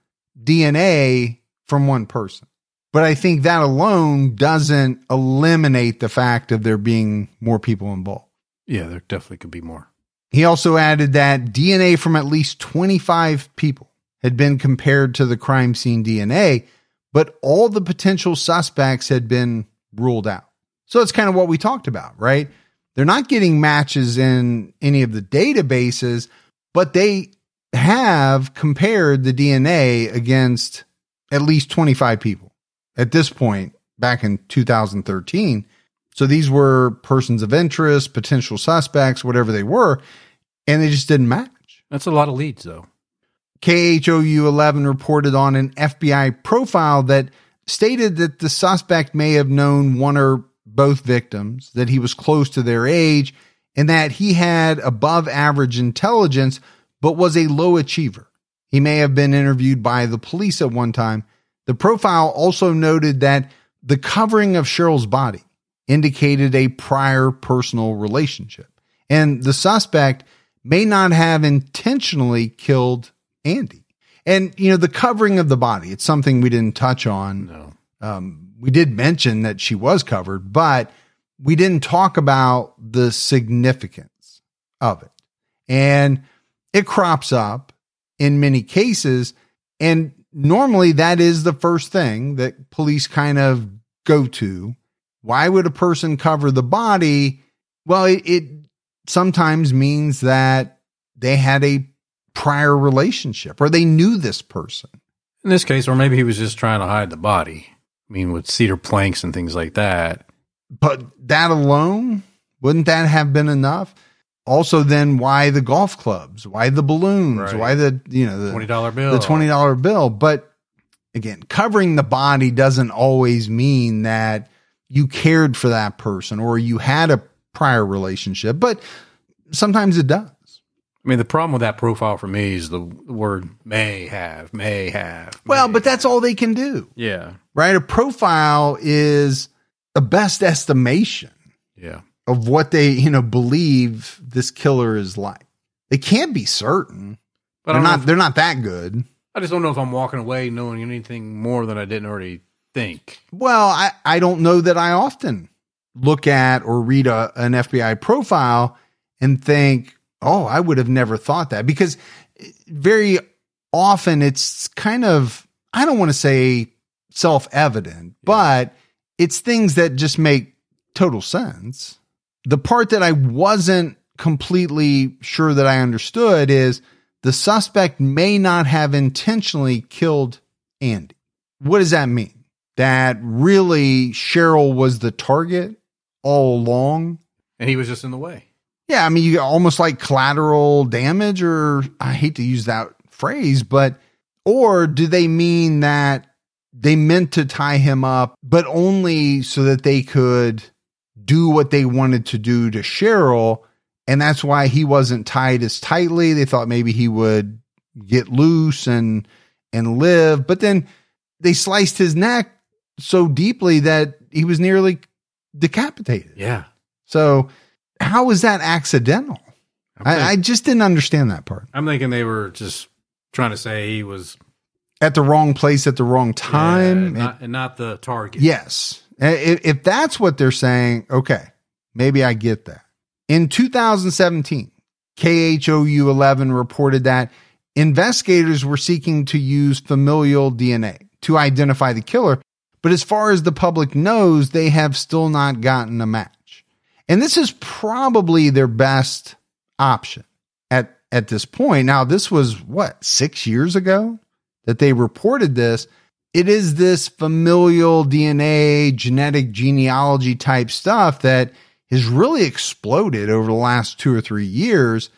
DNA from one person. But I think that alone doesn't eliminate the fact of there being more people involved. Yeah, there definitely could be more. He also added that DNA from at least 25 people had been compared to the crime scene DNA, but all the potential suspects had been ruled out. So it's kind of what we talked about, right? They're not getting matches in any of the databases, but they have compared the DNA against at least 25 people at this point back in 2013. So these were persons of interest, potential suspects, whatever they were, and they just didn't match. That's a lot of leads, though. KHOU 11 reported on an FBI profile that stated that the suspect may have known one or both victims, that he was close to their age, and that he had above average intelligence but was a low achiever. He may have been interviewed by the police at one time. The profile also noted that the covering of Cheryl's body indicated a prior personal relationship, and the suspect may not have intentionally killed Andy. And, you know, the covering of the body, it's something we didn't touch on. No. Um, we did mention that she was covered, but we didn't talk about the significance of it. And it crops up in many cases. And normally that is the first thing that police kind of go to. Why would a person cover the body? Well, it, it sometimes means that they had a prior relationship or they knew this person. In this case, or maybe he was just trying to hide the body. I mean, with cedar planks and things like that. But that alone, wouldn't that have been enough? Also, then why the golf clubs? Why the balloons? Right. Why the you know the Twenty dollar bill. the twenty dollar bill? But again, covering the body doesn't always mean that you cared for that person or you had a prior relationship, but sometimes it does. I mean, the problem with that profile for me is the word may have, may have. Well, but that's all they can do, yeah, right? A profile is the best estimation yeah. Of what they, you know, believe this killer is like. They can't be certain. But they're don't if- they're not that good. I just don't know if I'm walking away knowing anything more than I didn't already think. Well, I, I don't know that I often look at or read a, an FBI profile and think, oh, I would have never thought that because eh, very often it's kind of, I don't want to say self evident, but it's things that just make total sense. The part that I wasn't completely sure that I understood is the suspect may not have intentionally killed Andy. What does that mean? That really Cheryl was the target all along? And he was just in the way. Yeah, I mean, you almost like collateral damage, or I hate to use that phrase, but, or do they mean that they meant to tie him up, but only so that they could do what they wanted to do to Cheryl? And that's why he wasn't tied as tightly. They thought maybe he would get loose and, and live, but then they sliced his neck so deeply that he was nearly decapitated. Yeah. So how was that accidental? I, I just didn't understand that part. I'm thinking they were just trying to say he was At the wrong place at the wrong yeah, time. and not, and not the target. yes. If, if that's what they're saying, okay, maybe I get that. In 2017, KHOU 11 reported that investigators were seeking to use familial DNA to identify the killer, but as far as the public knows, they have still not gotten a match. And this is probably their best option at, at this point. Now, this was what, six years ago that they reported this. It is this familial DNA, genetic genealogy type stuff that has really exploded over the last two or three years.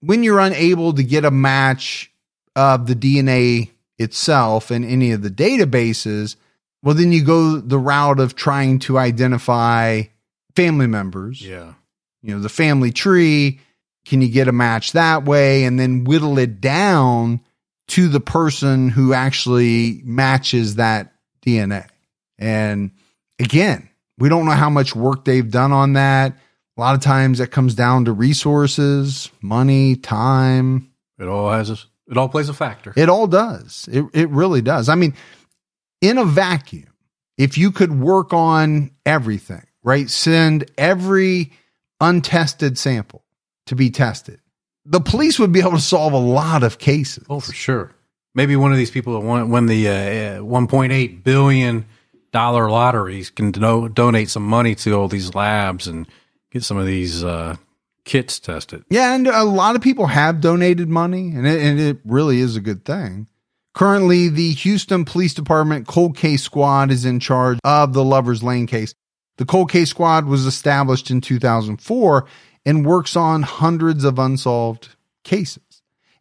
When you're unable to get a match of the DNA itself in any of the databases, well, then you go the route of trying to identify family members Yeah. you know, the family tree. Can you get a match that way and then whittle it down to the person who actually matches that DNA? And again, we don't know how much work they've done on that. A lot of times that comes down to resources, money, time. It all has a, it all plays a factor. It all does. It, it really does. I mean, in a vacuum, if you could work on everything, right? Send every untested sample to be tested. The police would be able to solve a lot of cases. oh, for sure. Maybe one of these people that won, won the uh, uh, 1.8 billion dollar lotteries can do- donate some money to all these labs and get some of these uh, kits tested. Yeah, and a lot of people have donated money, and it, and it really is a good thing. Currently, the Houston Police Department Cold Case Squad is in charge of the Lover's Lane case. The Cold Case Squad was established in 2004 and works on hundreds of unsolved cases.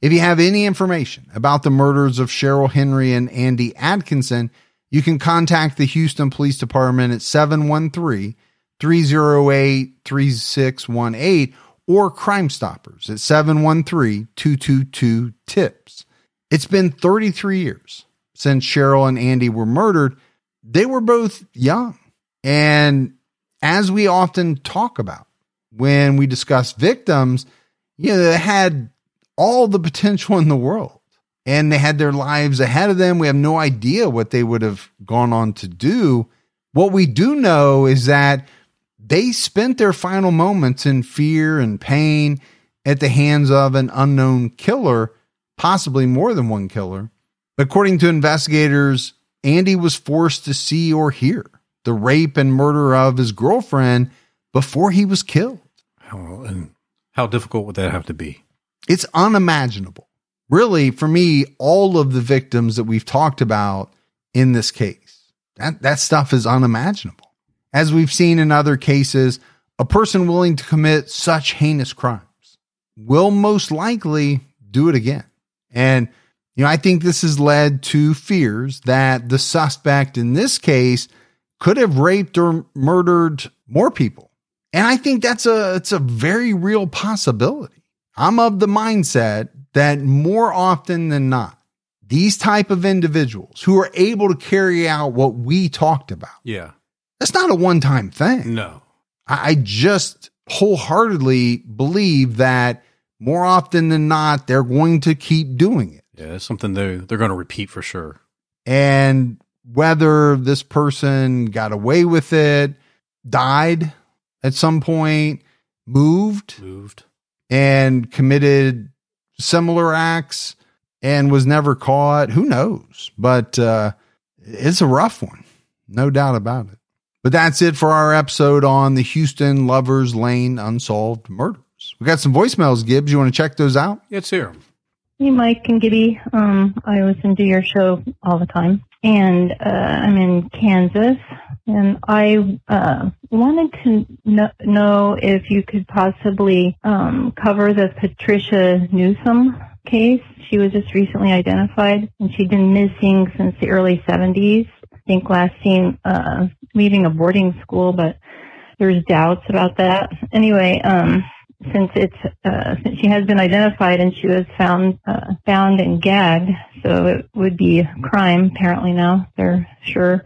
If you have any information about the murders of Cheryl Henry and Andy Atkinson, you can contact the Houston Police Department at 713 308 3618 or Crime Stoppers at 713 222 TIPS. It's been 33 years since Cheryl and Andy were murdered. They were both young. And as we often talk about when we discuss victims, you know, they had all the potential in the world and they had their lives ahead of them. We have no idea what they would have gone on to do. What we do know is that they spent their final moments in fear and pain at the hands of an unknown killer, possibly more than one killer. According to investigators, Andy was forced to see or hear the rape and murder of his girlfriend before he was killed. How, and how difficult would that have to be? It's unimaginable. Really, for me, all of the victims that we've talked about in this case, that, that stuff is unimaginable. As we've seen in other cases, a person willing to commit such heinous crimes will most likely do it again. And, you know, I think this has led to fears that the suspect in this case could have raped or murdered more people. And I think that's a, it's a very real possibility. I'm of the mindset that more often than not, these type of individuals who are able to carry out what we talked about, Yeah. that's not a one time thing. No. I I just wholeheartedly believe that more often than not, they're going to keep doing it. Yeah, it's something they they're going to repeat for sure. And whether this person got away with it, died at some point, moved, Moved. and committed similar acts and was never caught. Who knows? But uh, it's a rough one, no doubt about it. But that's it for our episode on the Houston Lovers Lane Unsolved Murders. We got some voicemails, Gibbs. You want to check those out? It's here. Hey, Mike and Gibby. Um, I listen to your show all the time, and uh, I'm in Kansas, and I uh, wanted to kn- know if you could possibly um, cover the Patricia Newsom case. She was just recently identified, and she'd been missing since the early 70s. I think last seen uh, leaving a boarding school, but there's doubts about that. Anyway, um, since it's uh, since she has been identified and she was found uh, found and gagged, so it would be a crime. Apparently now they're sure.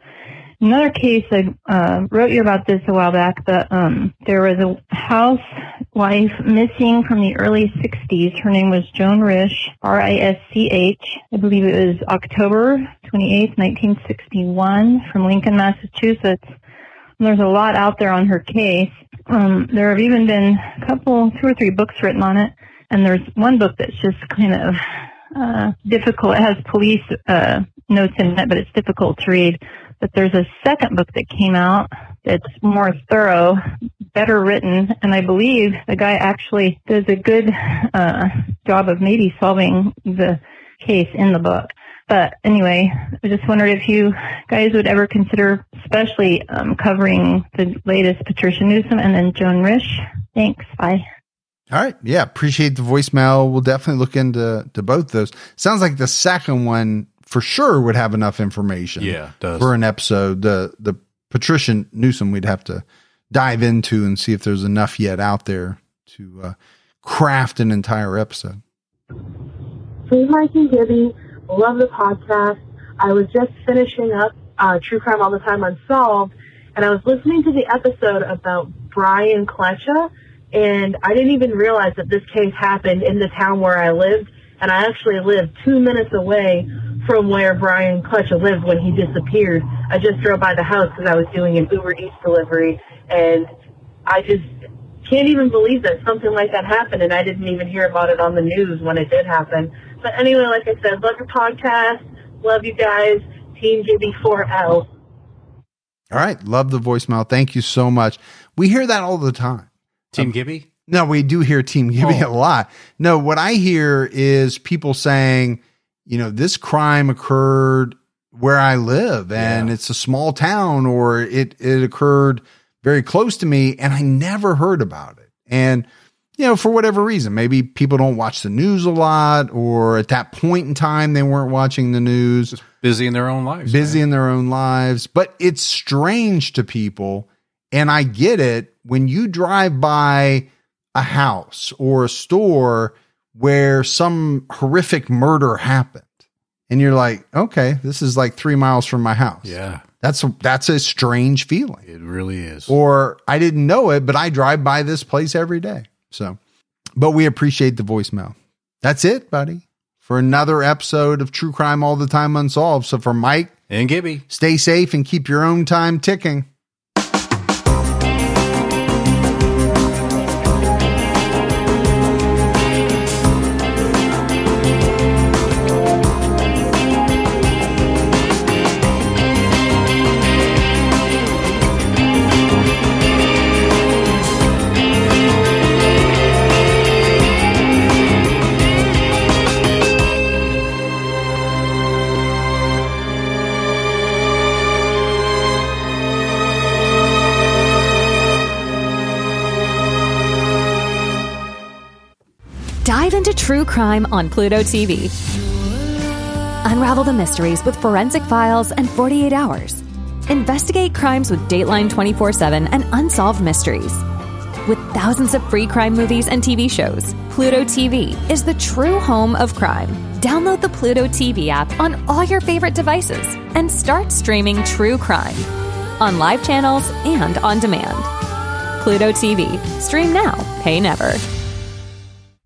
Another case I uh, wrote you about this a while back, but um, there was a housewife missing from the early 60s. Her name was Joan Risch, R-I-S-C-H. I believe it was October 28th, 1961, from Lincoln, Massachusetts. There's a lot out there on her case. Um, there have even been a couple, two or three books written on it, and there's one book that's just kind of uh, difficult. It has police uh, notes in it, but it's difficult to read. But there's a second book that came out that's more thorough, better written, and I believe the guy actually does a good uh, job of maybe solving the case in the book. But anyway, I just wondered if you guys would ever consider, especially um, covering the latest Patricia Newsom and then Joan Risch. Thanks. Bye. All right. Yeah. Appreciate the voicemail. We'll definitely look into to both those. Sounds like the second one for sure would have enough information. Yeah, does. For an episode. The the Patricia Newsom we'd have to dive into and see if there's enough yet out there to uh, craft an entire episode. Hey, Mike and Gibby. Love the podcast. I was just finishing up uh, True Crime All the Time Unsolved, and I was listening to the episode about Brian Kletcha, and I didn't even realize that this case happened in the town where I lived, and I actually lived two minutes away from where Brian Kletcha lived when he disappeared. I just drove by the house because I was doing an Uber Eats delivery, and I just can't even believe that something like that happened, and I didn't even hear about it on the news when it did happen. But anyway, like I said, love your podcast. Love you guys. Team Gibby4L. All right. Love the voicemail. Thank you so much. We hear that all the time. Team Gibby? No, we do hear Team Gibby Oh. a lot. No, what I hear is people saying, you know, this crime occurred where I live and Yeah. it's a small town or it it occurred very close to me and I never heard about it. And you know, for whatever reason, maybe people don't watch the news a lot or at that point in time they weren't watching the news Busy in their own lives. busy man. in their own lives. But it's strange to people. And I get it when you drive by a house or a store where some horrific murder happened. And you're like, okay, this is like three miles from my house. Yeah, That's a, that's a strange feeling. it really is. Or I didn't know it, but I drive by this place every day. So, but we appreciate the voicemail. That's it, buddy, for another episode of True Crime All the Time Unsolved. So for Mike, and Gibby. Stay safe and keep your own time ticking. True crime on Pluto TV. Unravel the mysteries with forensic files and 48 hours. Investigate crimes with Dateline 24 7 and unsolved mysteries. With thousands of free crime movies and TV shows, Pluto TV is the true home of crime. Download the Pluto TV app on all your favorite devices and start streaming true crime on live channels and on demand. Pluto TV. Stream now, pay never.